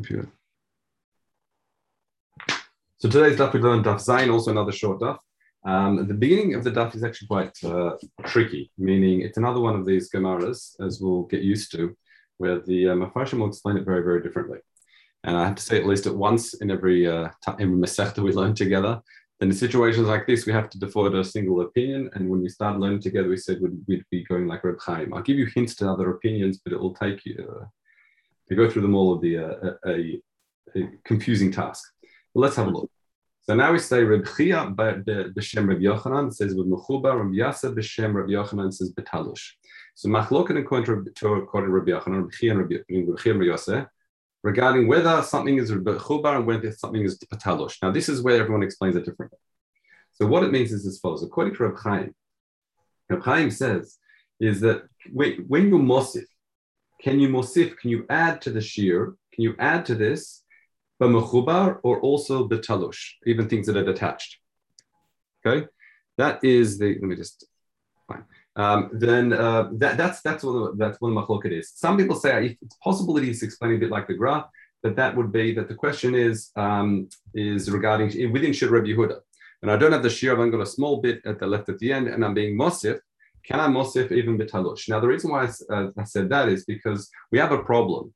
computer. So today's daf we learned daf Zayin, also another short daf. Um, the beginning of the daf is actually quite uh, tricky, meaning it's another one of these gemaras, as we'll get used to, where the uh, will explain it very, very differently. And I have to say at least at once in every uh, every masech that we learn together. In situations like this, we have to defer to a single opinion. And when we start learning together, we said we'd, we'd be going like Reb Chaim. I'll give you hints to other opinions, but it will take you uh, to go through them all of the uh, a, a confusing task. But let's have a look. So now we say Reb Chia b'shem Reb Yochanan says with Mechuba, Reb Yasa b'shem Reb Yochanan says betalush. So machloken according to Reb Yochanan, Reb Chia and Reb Reb Yosef, regarding whether something is Chubar and whether something is Patalush. Now, this is where everyone explains it differently. So, what it means is as follows. According to Reb Chaim, Reb Chaim says is that when, when you mosif, can you mosif, can you add to the shear, can you add to this b'mechubar or also b'talush, even things that are detached? Okay, that is the, let me just, fine um, then uh, that, that's that's what that's what machloket is. Some people say it's possible that he's explaining a bit like the graph, that that would be that the question is um, is regarding within Shir Reb Yehuda. And I don't have the shir, only got a small bit at the left at the end, and I'm being mosif. Can I mosif even betalush? Now the reason why I, uh, I, said that is because we have a problem.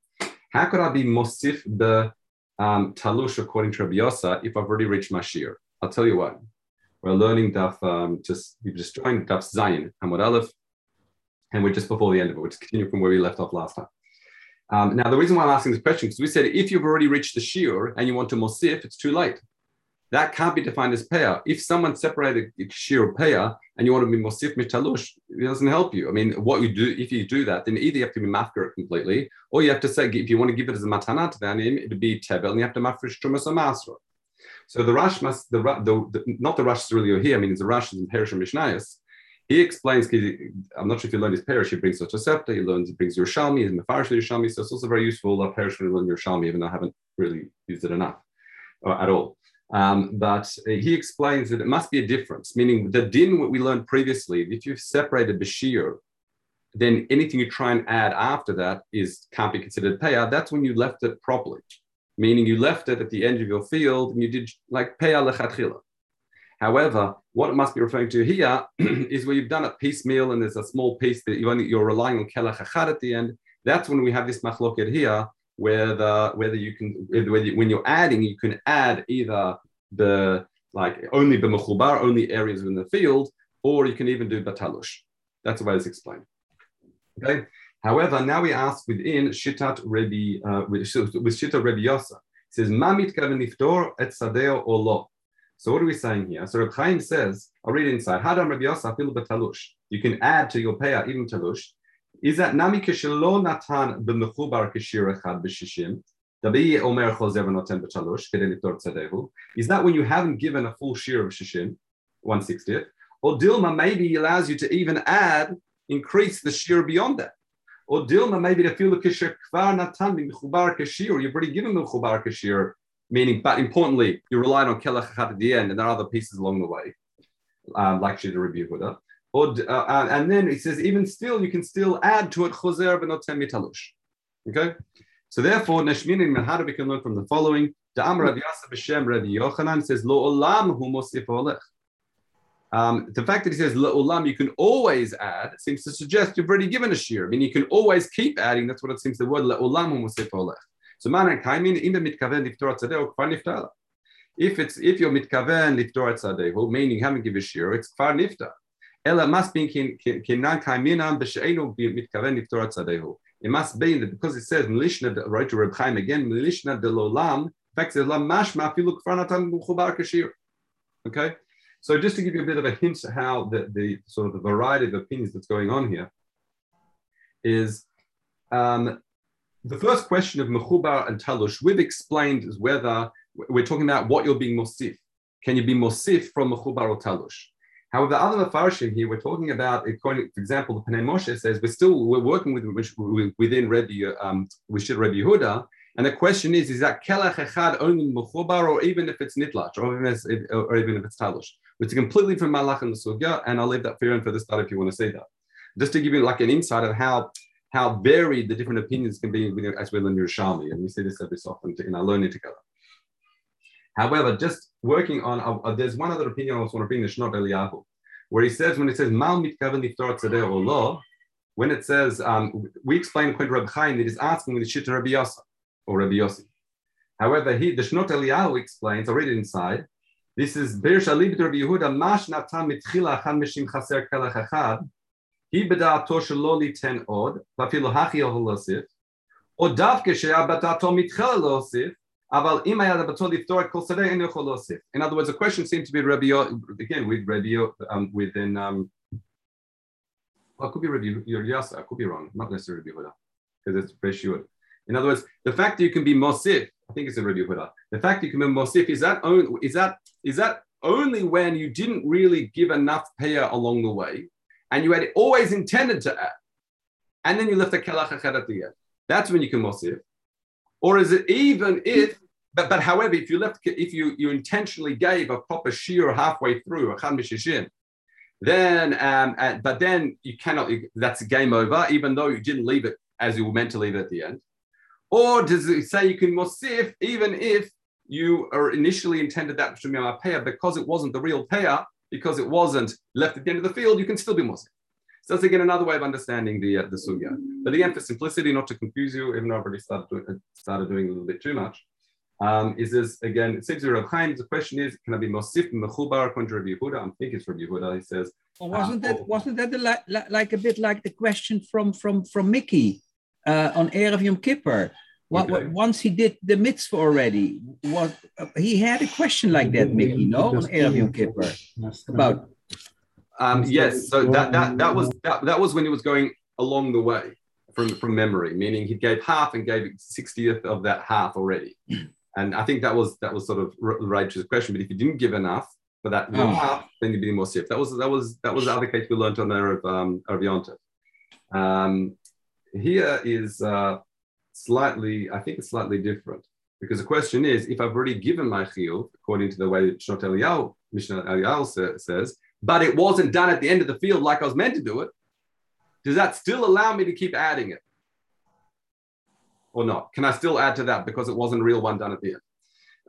How could I be mosif the um, talush according to Rabbi Yosa if I've already reached my shir? I'll tell you what. We're learning Daf, um, just we just joined Daf Zayin, Hamad Aleph, and we're just before the end of it. We're just continuing from where we left off last time. Um, now, the reason why I'm asking this question because we said if you've already reached the shear and you want to mosif, it's too late. That can't be defined as payah. If someone separated shear or payah and you want to be mosif mitalush, it doesn't help you. I mean, what you do if you do that, then either you have to be mafker completely, or you have to say if you want to give it as a matana to the it'd be tebel, and you have to mafresh trumas or masra. So the Rash must, the, the, the not the Rash is really here, I mean, it's the Rash in Perish Mishnayos. He explains, I'm not sure if you learn his Perish, he brings Sotosepta, he learns, he brings Yerushalmi, he's Mefarish Yerushalmi, so it's also very useful, uh, Perish when you learn Yerushalmi, even though I haven't really used it enough uh, at all. Um, but he explains that it must be a difference, meaning the din what we learned previously, if you've separated Bashir, then anything you try and add after that is can't be considered payout. That's when you left it properly meaning you left it at the end of your field and you did like pay lechatchila. However, what it must be referring to here is where you've done it piecemeal and there's a small piece that you're relying on kelach at the end. That's when we have this machloket here, where the whether you can whether you, when you're adding, you can add either the like only the mechubar, only areas in the field, or you can even do batalush. That's the way it's explained. Okay. However, now we ask within Shitat Rebbe, uh, with, with Shitat Rebbe Yosa, it says, Mamit kaven niftor et sadeo. So what are we saying here? So Reb Chaim says, I'll read inside. Hadam Rebbe Yosa fil betalush. You can add to your payah even talush. Is that nami natan b'mechubar kishir echad b'shishim? Is that when you haven't given a full share of shishim, 160th? Or Dilma maybe allows you to even add, increase the share beyond that. Or Dilma, maybe the feel kishir kvar natan mechubar kashir. You've already given the mechubar kashir, meaning, but importantly, you relied on kelach at the end, and there are other pieces along the way, um, like Shida Rabbi. Or, uh, and then it says, even still, you can still add to it choser benotem mitalush. Okay, so therefore, Neshminin Mehada we can learn from the following. Amr Rav Yasa b'Shem Rabbi Yochanan says, Lo olam hu mosif olech. Um, the fact that he says Lo ulam, you can always add, seems to suggest you've already given a shear. I mean, you can always keep adding. That's what it seems the word ulam musipolech. So man kaimin in the mitkaven liftor tzadeh. If it's if you're mitkaven liftor meaning haven't given a shear, it's kvar nifta. Ella must be kinan kaiminam b'sheinu mitkaven. It must be that because it says milishna right to Reb Chaim again milishna de lolam. In fact, it's mashma filu kvar natan b'chubar kashir. Okay. So just to give you a bit of a hint how the, the sort of the variety of opinions that's going on here is um, the first question of mechubar and talush we've explained is whether we're talking about what you're being mosif. Can you be mosif from mechubar or talush? However, other mafarshim here, we're talking about, according, for example, the Pnei Moshe says we're still we're working with within Rebbe um, should Rebbe Yehuda, and the question is, is that kelach echad only mechubar, or even if it's nitlach, or even if, it's talush? which is completely from Malach and the Sugya, and I'll leave that for you and for the start if you want to say that. Just to give you like an insight of how how varied the different opinions can be as we learn Yerushalmi, and we see this every so often in our learning together. However, just working on, uh, uh, there's one other opinion I also want to bring, the Shnot Eliyahu, where he says, when it says, Mal mitkaven when it says, um, we explain according to Rabbi Chaim, it is asking the Shita Rabbi Yossi, or Rabbi Yossi. However, he, the Shnot Eliyahu explains, already inside, this is Birish Alibit Rabbi Yehuda, Mash Natam mitchila achan mishim chaser kelach achad, he beda'ato shelo ten od, vafilo hachi yahol osif, o davke she'abatato mitchila losif. In other words, the question seemed to be Rabbi again with Rabbi um, within. Um, well, it could be Rabbi Yasa. I could be wrong. Not necessarily Rabbi Huda, because it's Reshut. In other words, the fact that you can be Mosif, I think it's a Rabbi Huda. The fact that you can be Mosif is that on, is that is that only when you didn't really give enough payer along the way, and you had always intended to add, and then you left a kelach That's when you can Mosif. Or is it even if but, but however, if you left, if you, you intentionally gave a proper shear halfway through, a chan then, um, and, but then you cannot, that's game over, even though you didn't leave it as you were meant to leave it at the end. Or does it say you can mosif even if you are initially intended that to be a payer because it wasn't the real payer, because it wasn't left at the end of the field, you can still be Muslim. So that's again another way of understanding the uh, the sugya. But again, for simplicity, not to confuse you, even though I've already started uh, started doing a little bit too much, um, is this again? It to Reb Chaim. The question is, can I be mosif mechubar contra Rabbi Yehuda? I think it's Rabbi Yehuda. He says, well, wasn't uh, that wasn't that like, like a bit like the question from from from Mickey uh, on Erev Yom Kippur? What, okay. once he did the mitzvah already, what he had a question like that, Mickey, no, on Erev Yom Kippur about. Um, yes, so that that that was that, that was when he was going along the way from from memory, meaning he gave half and gave sixtieth of that half already, and I think that was that was sort of right to the question. But if you didn't give enough for that oh. half, then you'd be more safe. That was that was that was the other case we learned on there of um, of Yontif. Um, here is. Uh, slightly, I think it's slightly different. Because the question is, if I've already given my chiyuv, according to the way Shnot Eliyahu, Mishnah Eliyahu says, but it wasn't done at the end of the field like I was meant to do it, does that still allow me to keep adding it? Or not? Can I still add to that because it wasn't a real one done at the end?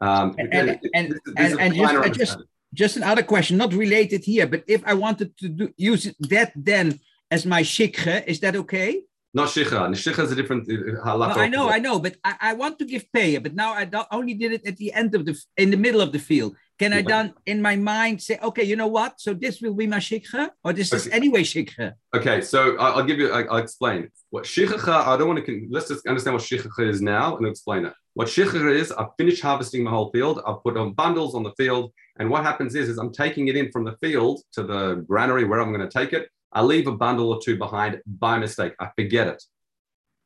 Um, and and, and, and, and just, just, just another question, not related here, but if I wanted to do, use that then as my shikha, is that okay? Not shicha. Shicha is a different uh, halakha. I know, I know, but I, I want to give pay, but now I only did it at the end of the, in the middle of the field. Can I then in my mind say, okay, you know what? So this will be my shikha, or this okay. is anyway shikha? Okay, so I'll give you, I'll explain. What shikha, I don't want to, let's just understand what shikha is now and explain it. What shikha is, I've finished harvesting my whole field, I've put on bundles on the field, and what happens is, is I'm taking it in from the field to the granary where I'm going to take it, I leave a bundle or two behind by mistake. I forget it.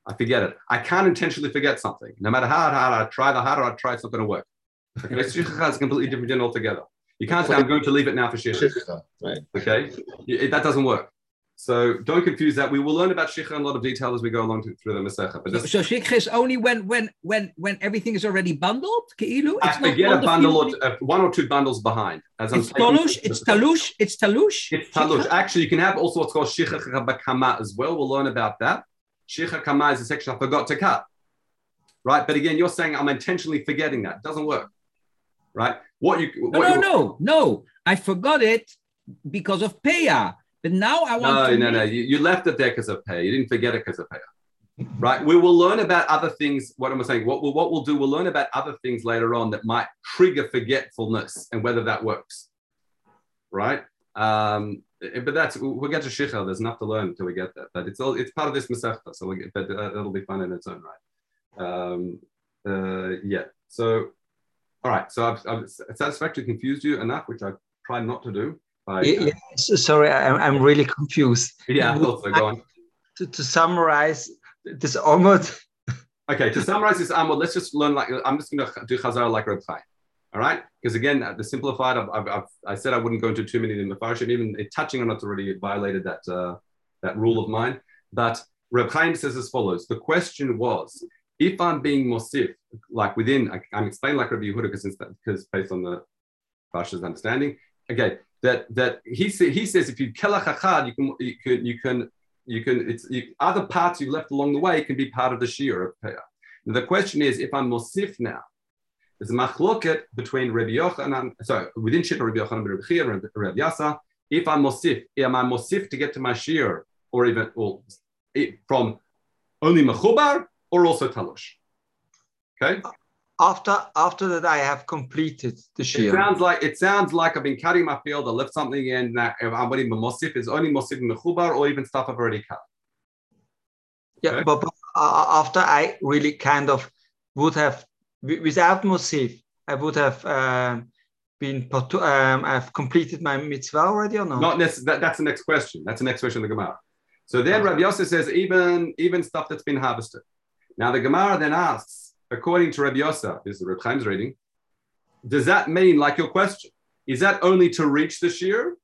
I forget it. I can't intentionally forget something. No matter how hard I try, the harder I try, it's not going to work. Okay, is completely different din altogether. You can't say, I'm going to leave it now for shikha. Right. Okay, it, that doesn't work. So don't confuse that. We will learn about shikha in a lot of detail as we go along to, through the Masechah. But so, so shikha is only when when when when everything is already bundled. Keilu. I forget a bundle or uh, one or two bundles behind. As it's talush. It's talush. It's talush. It's talush. Actually, you can have also what's called shikha bakama as well. We'll learn about that. Shikha kama is a section I forgot to cut. Right, but again, you're saying I'm intentionally forgetting that. It doesn't work. Right? What you? What no, no, no, no. I forgot it because of paya. But now I want no, to. No, no. You, you left it there because of pay. You didn't forget it because of pay. Right. We will learn about other things. What am I saying? What we'll, what we'll do, we'll learn about other things later on that might trigger forgetfulness and whether that works. Right. Um, but that's we'll get to Shichel. There's enough to learn until we get there. But it's all it's part of this Masechta, so we'll get, but uh, it'll be fun in its own right. Um, uh, yeah. So, all right. So I've, I've satisfactorily confused you enough, which I try not to do. Yeah, sorry, I'm, I'm really confused. Yeah, also go on. To, to summarize this almost. okay, to summarize this Amud, let's just learn like I'm just going to do Chazar like Reb Chai. All right, because again, the simplified, I've, I've, I've, i said I wouldn't go into too many in the Farshim, even touching on it already violated that uh, that rule of mine. But Reb Chaim says as follows: The question was, if I'm being mosif, like within, I, am explaining like Rabbi Yehuda because based on the Farsha's understanding. Okay, that that he said he says if you kelach achad, you can you can you can You can, it's you, other parts you left along the way can be part of the shear of. The question is, if I'm Mosif now, there's a machloket between Rabbi Yochanan, sorry, within Shita Rabbi Yochanan, Rabbi Chia, and Rabbi Yasa. If I'm Mosif, am I Mosif to get to my shear, or even well, eh, from only Mechubar or also Talush? Okay. After after that, I have completed the shear. It sounds like it sounds like I've been cutting my field. I left something in. Now I'm waiting Mosif is only Mosif Mechubar or even stuff I've already cut. Yeah, okay. but, but uh, after I really kind of would have without Mosif, I would have um, been um, I've completed my mitzvah already or not? Not necessarily. That, that's the next question. That's the next question of the Gemara. So then Rabbi Yosef says even even stuff that's been harvested. Now the Gemara then asks, according to Rabbi Yosef, this is Rabbi Chaim's reading, does that mean like your question? Is that only to reach the shear,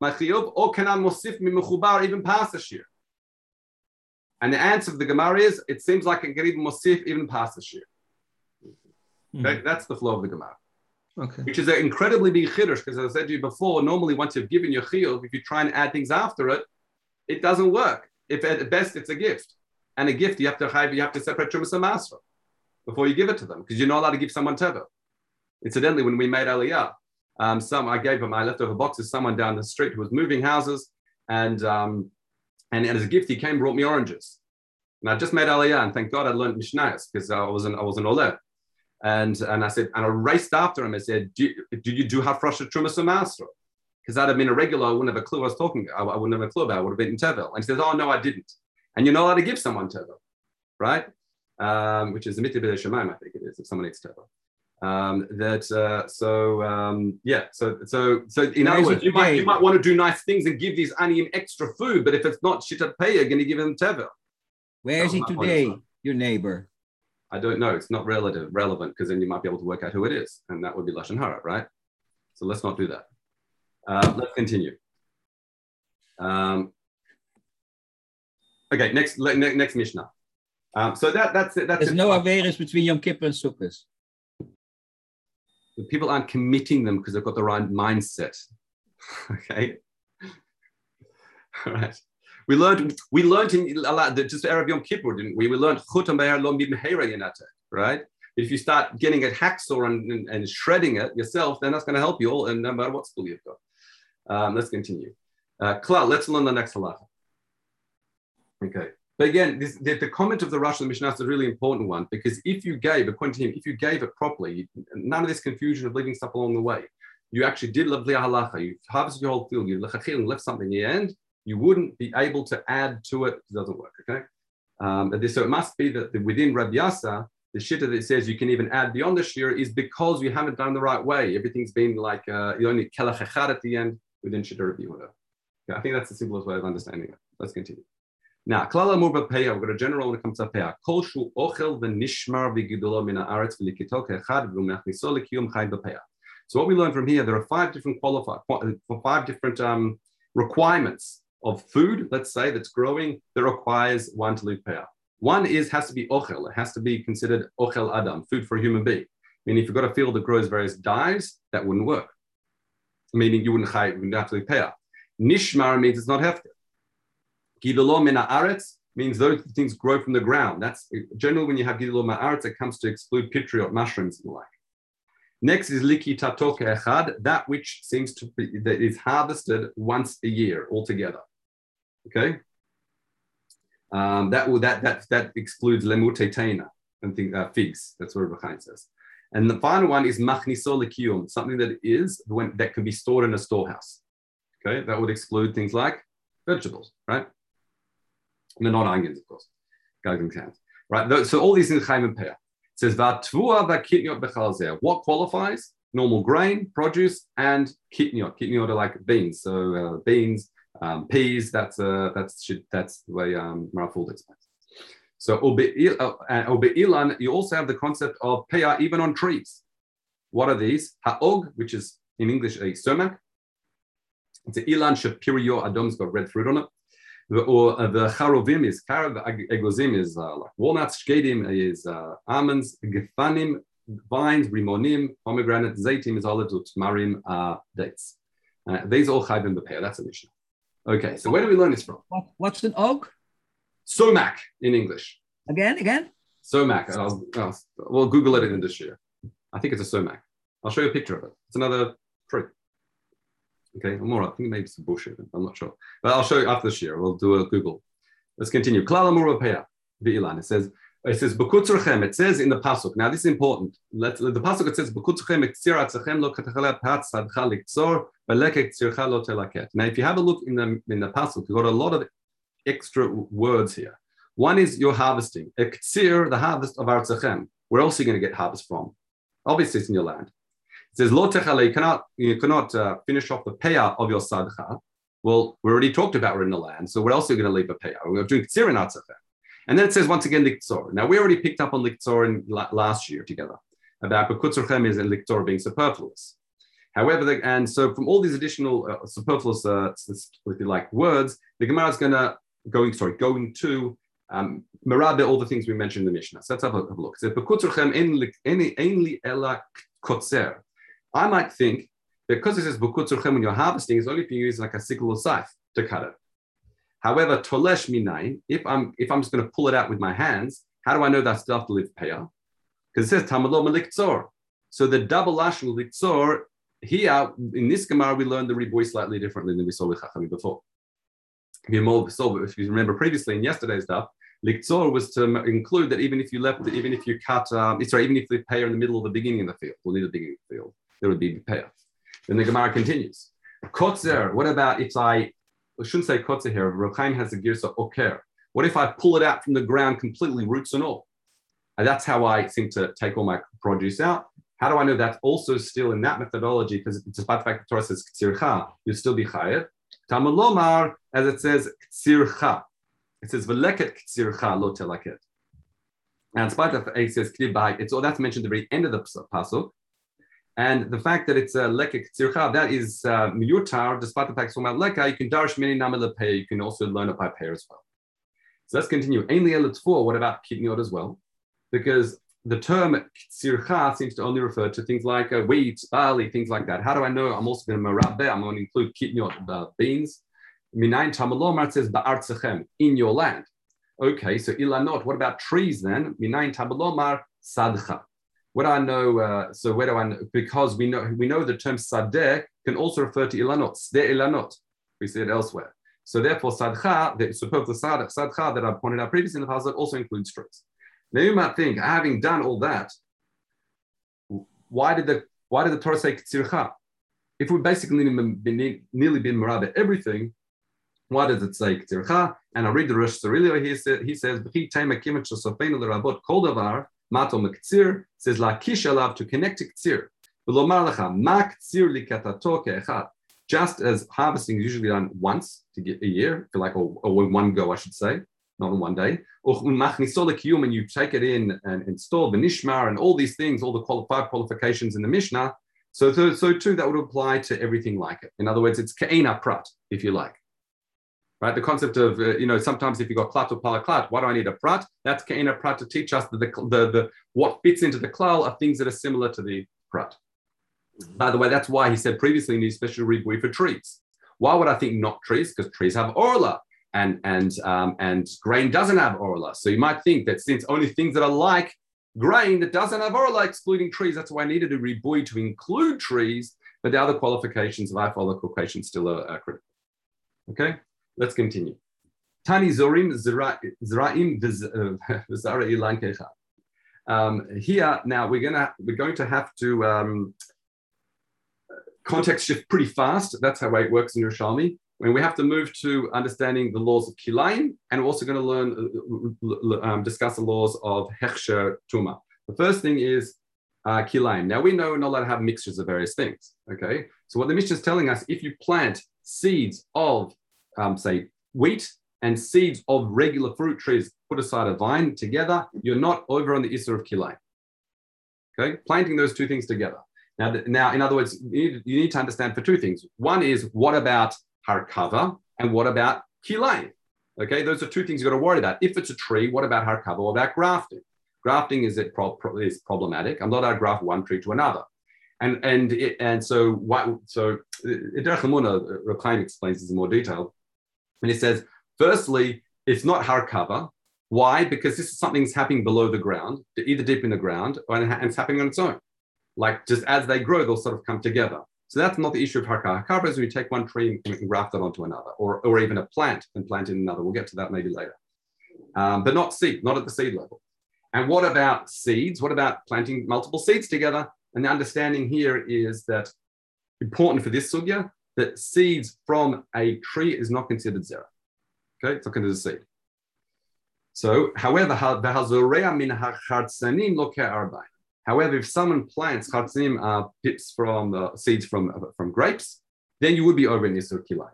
or can I mosif mi even past the shear? And the answer of the Gemara is, it seems like it can even mosif even past the shear. Okay, mm-hmm. that's the flow of the Gemara. Okay. Which is an incredibly big chiddush, because as I said to you before, normally once you've given your chiyuv, if you try and add things after it, it doesn't work. If at best it's a gift, and a gift you have to have, you have to separate trumas and masra before you give it to them, because you're not allowed to give someone teva. Incidentally, when we made aliyah, um, some I gave him my leftover boxes. Someone down the street who was moving houses, and um, and, and as a gift he came brought me oranges. And I just made aliyah, and thank God I learned mishnayos because I was an I was an olev. And, and I said, and I raced after him. I said, do, do you do Hafrasha Trumas Master? Because I'd have been a regular, I wouldn't have a clue I was talking I, I wouldn't have a clue about. I would have been in Tevel. And he says, oh, no, I didn't. And you're not allowed to give someone Tevel, right? Um, which is a mitzvah shemaim, I think it is, if someone eats Tevel. Um, that uh, so um, yeah so so so in other words you might you might want to do nice things and give these onion extra food but if it's not shitat pay you're going to give them tevel where is he today your neighbor I don't know. It's not relative, relevant because then you might be able to work out who it is, and that would be lashon hara, right? So let's not do that. Uh, let's continue. Um, okay, next ne next mishnah. Um, so that that's it. That's There's it. no averis between Yom Kippur and Sukkot. The people aren't committing them because they've got the right mindset. okay. All right. We learned we learned in a lot the just Erev Yom Kippur, didn't we? We learned right? If you start getting a hacksaw and, and, and, shredding it yourself, then that's going to help you all, and no matter what school you've got. Um, let's continue. Uh, let's learn the next halacha. Okay. But again, this, the, the, comment of the Rosh and Mishnah is a really important one because if you gave, according to him, if you gave it properly, none of this confusion of leaving stuff along the way. You actually did love halacha. You harvested your whole field. You left something in the end you wouldn't be able to add to it. It doesn't work, okay? Um, so it must be that within Rabbi Yasa, the shitta that says you can even add beyond the shir is because you haven't done the right way. Everything's been like uh, you only kelach at the end within shitta Rabbi Yehuda. I think that's the simplest way of understanding it. Let's continue. Now, klala murba peya, we've got a general when it comes to peya. Kol shu ochel v'nishmar v'gidulo min ha'aretz v'likito ke'echad v'mechniso l'kiyum chay b'peya. So what we learn from here, there are five different qualified, five different um, requirements of food, let's say, that's growing that requires one to live payah. One is has to be ochel. It has to be considered ochel adam, food for a human being. I mean, if you've got a field that grows various dyes, that wouldn't work. Meaning you wouldn't, you wouldn't have to leave payah. Nishmar means it's not hefker. Gidolo mina aretz means those things grow from the ground. That's generally when you have gidolo mina aretz, it comes to exclude pitriot mushrooms and the like. Next is liki tatoke echad, that which seems to be that is harvested once a year altogether. Okay, um, that will that that that excludes lemute and think, uh, figs. That's what Reb Chaim says. And the final one is machniso lekiyum, something that is when that can be stored in a storehouse. Okay, that would exclude things like vegetables, right? And they're not onions, of course. Right. So all these things Chaim and Peah It says What qualifies? Normal grain, produce, and kitniot. Kitniot are like beans. So uh, beans, um, peas. That's uh, that's that's the way um, explains. So ilan, you also have the concept of peah even on trees. What are these? Ha'og, which is in English a sumac. It's an ilan shapirio adom, it's got red fruit on it or uh, the charovim is karev, egozim is uh, like walnuts, shkedim is uh, almonds, gefanim, vines, rimonim, pomegranate, zaitim is olives, marim, uh, dates. Uh, these all chayvim b'peah. That's a mission. Okay, so where do we learn this from? What, what's an og? Somak in English. Again, again? Somak. I'll, I'll, we'll Google it in this year. I think it's a Somak. I'll show you a picture of it. It's another tree. Okay, I'm more. I think maybe it's bullshit. I'm not sure. But I'll show you after this year. We'll do a Google. Let's continue. Klala Murapeya. It says, it says, it says in the Pasuk. Now, this is important. Let, the Pasuk it says, lo Now, if you have a look in the, in the Pasuk, you've got a lot of extra words here. One is you're harvesting. Ektsir, the harvest of Artzachem. Where else are you going to get harvest from? Obviously, it's in your land. It says, Lo you cannot, you cannot uh, finish off the payout of your sadcha. Well, we already talked about in the land. So where else are you going to leave a payout? We're doing Ktsir in And then it says once again Liktzor. Now we already picked up on Liktzor in last year together about Bekutzorchem is and Liktzor being superfluous. However, the, and so from all these additional uh, superfluous, uh, like, words, the Gemara is going to going sorry going to um, Merabe all the things we mentioned in the Mishnah. So let's have a, have a look. It says Bekutzorchem ainly ela kotzer. I might think because it says Bekutzorchem when you're harvesting, it's only if you use like a sickle or scythe to cut it. However, tolesh minayin, if I'm if I'm just going to pull it out with my hands, how do I know that's to live payah? Because it says tamalo maliktzor. So the double lashon liktzor here in this Gemara we learned the riboy slightly differently than we saw with Chachami before. If you, if you remember previously in yesterday's stuff, liktzor was to include that even if you left, even if you cut, um, sorry, even if the payer in the middle of the beginning of the field, or near the beginning of the field, there would be payer. Then the Gemara continues. Kotzer, what about if I I shouldn't say kotze here. Reb Chaim has a girsa oker. What if I pull it out from the ground completely, roots and all? And that's how I seem to take all my produce out. How do I know that's also still in that methodology? Because despite the fact that Torah says ktsircha, you'll still be chayev. Tamalomar, as it says ktsircha. It says veleket ktsircha lo telaket. And in spite of it says it's all that's mentioned at the very end of the pasuk. And the fact that it's a lekek tzircha, that is uh, despite the fact it's about leka, you can darish many namel you can also learn it by pair as well. So let's continue. Ainli for what about kidneyot as well? Because the term tzircha seems to only refer to things like uh, wheat, barley, things like that. How do I know I'm also going to marabbe, I'm going to include kidneyot, uh, beans? Minayin tamalomar says ba'artzachem, in your land. Okay, so ilanot, what about trees then? Minayin tamalomar sadcha. What I know, uh, so where do I know? Because we know we know the term sadeh can also refer to ilanot, sde ilanot. We see it elsewhere. So therefore, sadcha, the superfluous sadcha, sadcha that I pointed out previously in the past, also includes trees. Now you might think, having done all that, why did the why did the Torah say ktsircha? If we basically nearly been marabe everything, why does it say ktsircha? And I read the Rosh Sirilio, he, says, he says, Mato Mektsir says La Kisha to connect to Ktsir. Just as harvesting is usually done once to get a year, like or, or one go, I should say, not in one day. And you take it in and install the nishmar and all these things, all the five qualifications in the Mishnah. So, so, so too, that would apply to everything like it. In other words, it's ke'ena prat, if you like right? The concept of, uh, you know, sometimes if you got klat or palaklat, why do I need a prat? That's kaina prat to teach us that the, the, the, what fits into the klal are things that are similar to the prat. By the way, that's why he said previously in the special ribui for trees. Why would I think not trees? Because trees have orla and and um, and grain doesn't have orla. So you might think that since only things that are like grain that doesn't have orla, excluding trees, that's why I needed a ribui to include trees. But the other qualifications of high qualifications still are, are critical. Okay. Let's continue. Tani Zorim Zraim V'Zara Ilan Kecha. Um, here now we're gonna we're going to have to um, context shift pretty fast. That's how it works in Yerushalmi. When we have to move to understanding the laws of Kilaim, and we're also going to learn um, discuss the laws of Hechsher Tuma. The first thing is uh, Kilaim. Now we know we're not allowed to have mixtures of various things. Okay, so what the Mishnah is telling us: if you plant seeds of um, say, wheat and seeds of regular fruit trees put aside a vine together, you're not over on the Isser of Kilay. Okay, planting those two things together. Now, now in other words, you need, you need to understand for two things. One is what about Harkava and what about Kilay? Okay, those are two things you've got to worry about. If it's a tree, what about Harkava? What about grafting? Grafting is, it pro- is problematic. I'm not allowed to graft one tree to another. And and it, and so what so Derech Rav Chaim explains this in more detail And he says, firstly, it's not harkava. Why? Because this is something that's happening below the ground, either deep in the ground, or it's happening on its own. Like just as they grow, they'll sort of come together. So that's not the issue of harkava. Harkava is when you take one tree and graft it onto another, or, or even a plant and plant in another. We'll get to that maybe later. Um, but not seed, not at the seed level. And what about seeds? What about planting multiple seeds together? And the understanding here is that important for this sugya that seeds from a tree is not considered zera. Okay, it's not considered a seed. So, however, However, if someone plants chartzanim uh, pips from uh, seeds from, uh, from grapes, then you would be over in Isur Kilayim.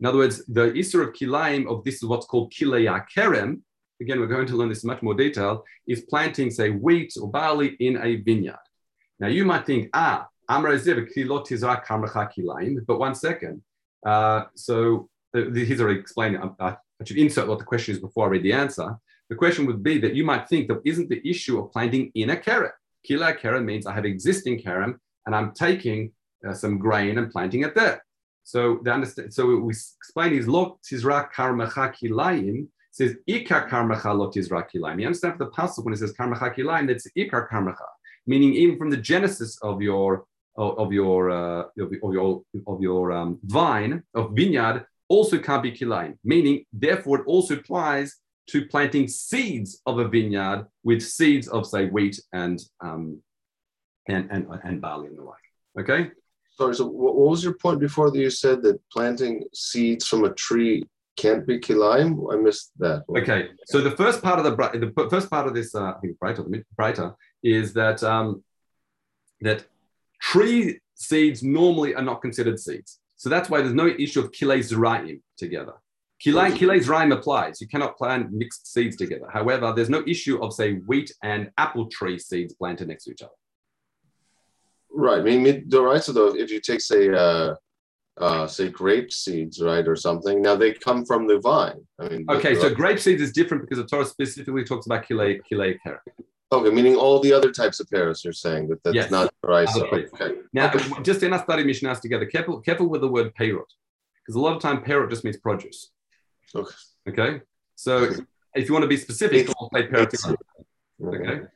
In other words, the Isur of Kilayim of this is what's called Kilei Kerem. Again, we're going to learn this in much more detail, is planting, say, wheat or barley in a vineyard. Now, you might think, ah, but one second. Uh, so uh, he's already explained it. I, I should insert what the question is before I read the answer. The question would be that you might think that isn't the issue of planting in a carrot. Kila kerem means I have existing kerem and I'm taking uh, some grain and planting it there. So the understand. So we explain is lo tizra karmacha kilayim says ikar karmacha lo tizra kilayim. You understand the passage when it says karmacha kilayim, that's ikar karmacha, meaning even from the genesis of your of, your uh, of, your of your um, vine of vineyard also can't be kilayim, meaning therefore it also applies to planting seeds of a vineyard with seeds of say wheat and um, and, and and barley and the like. Okay. Sorry. So what was your point before that you said that planting seeds from a tree can't be kilayim? I missed that. Okay. So the first part of the the first part of this uh, I think brighter brighter is that um, that tree seeds normally are not considered seeds. So that's why there's no issue of kilei zraim together. Kilei, kilei zraim applies. You cannot plant mixed seeds together. However, there's no issue of, say, wheat and apple tree seeds planted next to each other. Right. I mean, the right. So though, if you take, say, uh, uh, say grape seeds, right, or something. Now they come from the vine. I mean, okay, so grape seeds is different because the Torah specifically talks about kilei kilei. Okay, meaning all the other types of pears you're saying that that's yes. not right. Okay. Now, okay. just in our study Mishnahs together, careful, careful with the word peyrot, because a lot of time peyrot just means produce. Okay. Okay. So if you want to be specific, we'll say peyrot. Okay.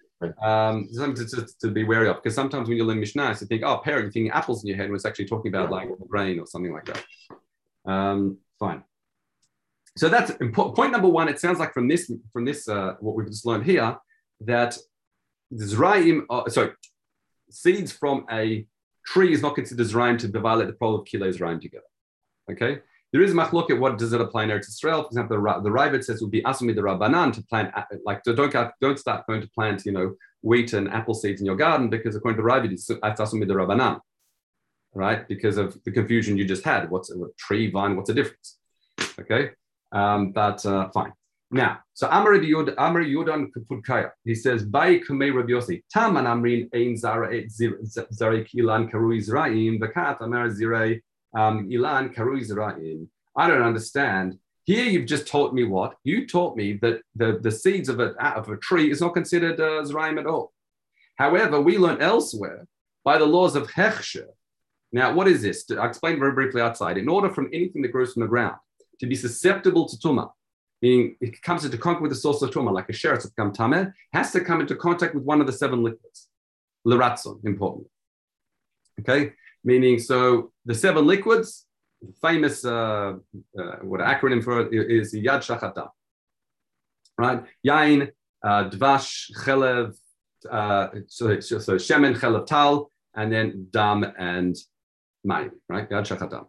Um, something to, to, to, be wary of because sometimes when you learn Mishnah, you think, oh, pear, you're thinking apples in your head, and it's actually talking about like grain or something like that. Um, fine. So that's point number one. It sounds like from this, from this, uh, what we've just learned here, that Zraim, uh, sorry, seeds from a tree is not considered Zraim to violate the problem of kilo Zraim together. Okay? There is a machlok what does it apply in Eretz Israel. For example, the, the Ravid says it would be asumi the Rabbanan to plant, uh, like, don't, don't start going to plant, you know, wheat and apple seeds in your garden because according to the Ravid, it's asumi the Rabbanan, right? Because of the confusion you just had. What's a tree, vine, what's the difference? Okay? Um, but uh, fine. Now, so Amar Yud, Amar Yudan he says, Bai Kamei Rabbi Yossi, Taman Amrin Ein Zara Zarek Ilan Karui Zraim, Vakat Amar Zirei um, Ilan Karui Zraim. I don't understand. Here you've just taught me what? You taught me that the, the seeds of a, of a tree is not considered uh, Zraim at all. However, we learn elsewhere by the laws of Hechsher. Now, what is this? I explained very briefly outside. In order from anything that grows from the ground to be susceptible to tumah, meaning it comes into contact with the source of Tuma, like a sheretz to become tameh, has to come into contact with one of the seven liquids. Leratzon, importantly. Okay, meaning so the seven liquids, famous uh, uh, what acronym for it is Yad Shachatam. Right, Yain, uh, Dvash, Chelev, uh, so, so, Shemen, Chelev, Tal, and then Dam and Mayim. Right, Yad Shachatam.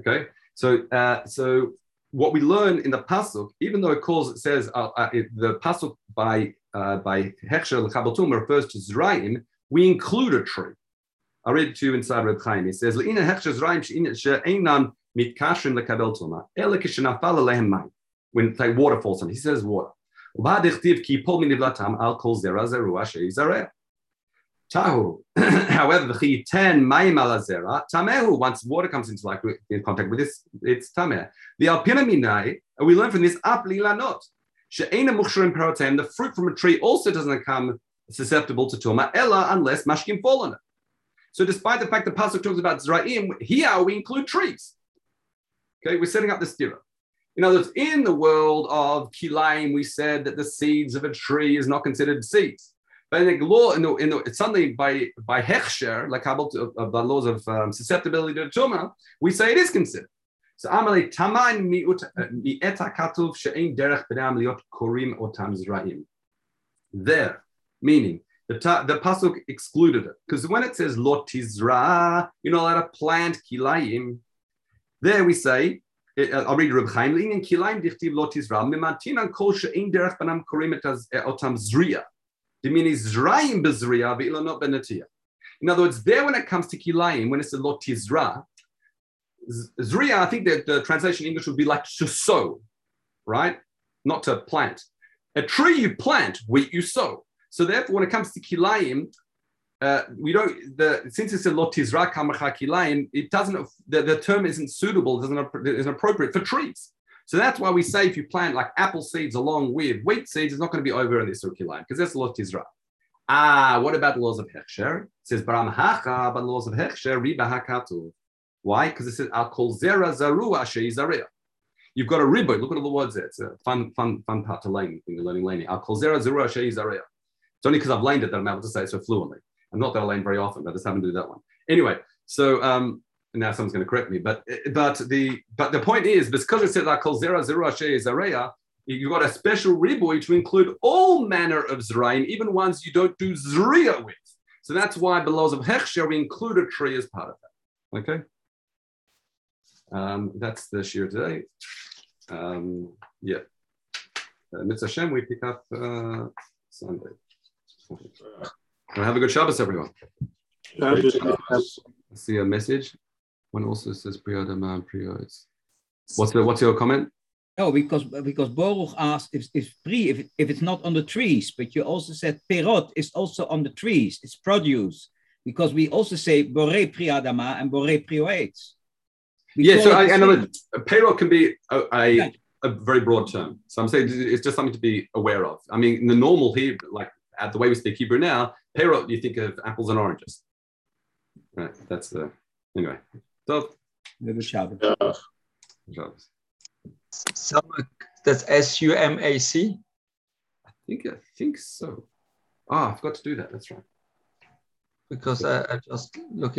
Okay, so uh, so what we learn in the pasuk, even though it calls it says uh, uh, it, the pasuk by uh, by Hechsher l'chabaltum refers to Zraim, we include a tree. I read to you inside Reb Chaim. It says Le'ina Hechsher Zraim she'einam mitkashrim lekabel tuma ele kishenafal alehem mayim. When like water falls on, he says water. ki pol minivlatam al kol zera zerua she'izareh. Tahu. However, the ten mayim alazera tamehu. Once water comes into like in contact with this, it's tameh. The alpina minai, and we learn from this ap lilanot. She'ena perotem. The fruit from a tree also doesn't come susceptible to tuma ella unless mashkim fall on it. So, despite the fact the pasuk talks about zraim, here we include trees. Okay, we're setting up the stira. In other words, in the world of kilaim, we said that the seeds of a tree is not considered seeds. In the law, in the, in the, by by hechsher, like about uh, the laws of um, susceptibility to tuma, we say it is considered. So Amalei Taman mi'ut mi'eta katuv she'ein derech b'nam liot korim otam zra'im. There, meaning the, ta- the pasuk excluded it because when it says lot you're not allowed to plant kilayim. There we say, I'll read Reb Chaim. In kilayim dichtiv lot tizra mimantinan kol she'ein derech b'nam korim otam zriya. In other words, there when it comes to kilayim, when it's a lot tizra, Zriya, I think that the translation in English would be like to sow, right? Not to plant. A tree you plant, wheat you sow. So therefore, when it comes to kilayim, uh, we don't. The since it's a lotizra kamacha kilayim, it doesn't. The, the term isn't suitable. Doesn't isn't appropriate for trees. So that's why we say if you plant like apple seeds along with wheat seeds, it's not going to be over in the kilayim because that's lotizra. Ah, what about the laws of hechsher? It says baram hacha, but laws of hechsher riba hakatu. Why? Because it says Al kol zera zaru asher You've got a ribbon. Look at all the words there. It's a fun, fun, fun part to learn when you're learning laning. Al kol zera zaru asher It's only because I've learned it that I'm able to say it so fluently. I'm not that I learn very often, but I just happen to do that one. Anyway, so um, now someone's going to correct me, but but the but the point is because it says Al kol zera zaru asher You've got a special riboy to include all manner of zraim, even ones you don't do zriya with. So that's why below of hechsher we include a tree as part of that. Okay. Um, that's the shir today. Um, yeah. Uh, Mitzvah Hashem, we pick up uh, Sunday. Well, have a good Shabbos, everyone. I see a message. One also says Priya Dama Priya. What's the what's your comment? No, because because Boruch asked if if pri if, if it's not on the trees, but you also said perot is also on the trees. It's produce because we also say bore priadama and bore prioates yeah, so I, I know payroll can be a, a, yeah. a, very broad term. So I'm saying it's just something to be aware of. I mean, in the normal here, like at the way we speak Hebrew now, payroll, you think of apples and oranges. Right. That's the anyway. So Shabbos. Sumac. That's S U M A C. I think I think so. Ah, oh, I forgot to do that. That's right. Because I, I just look it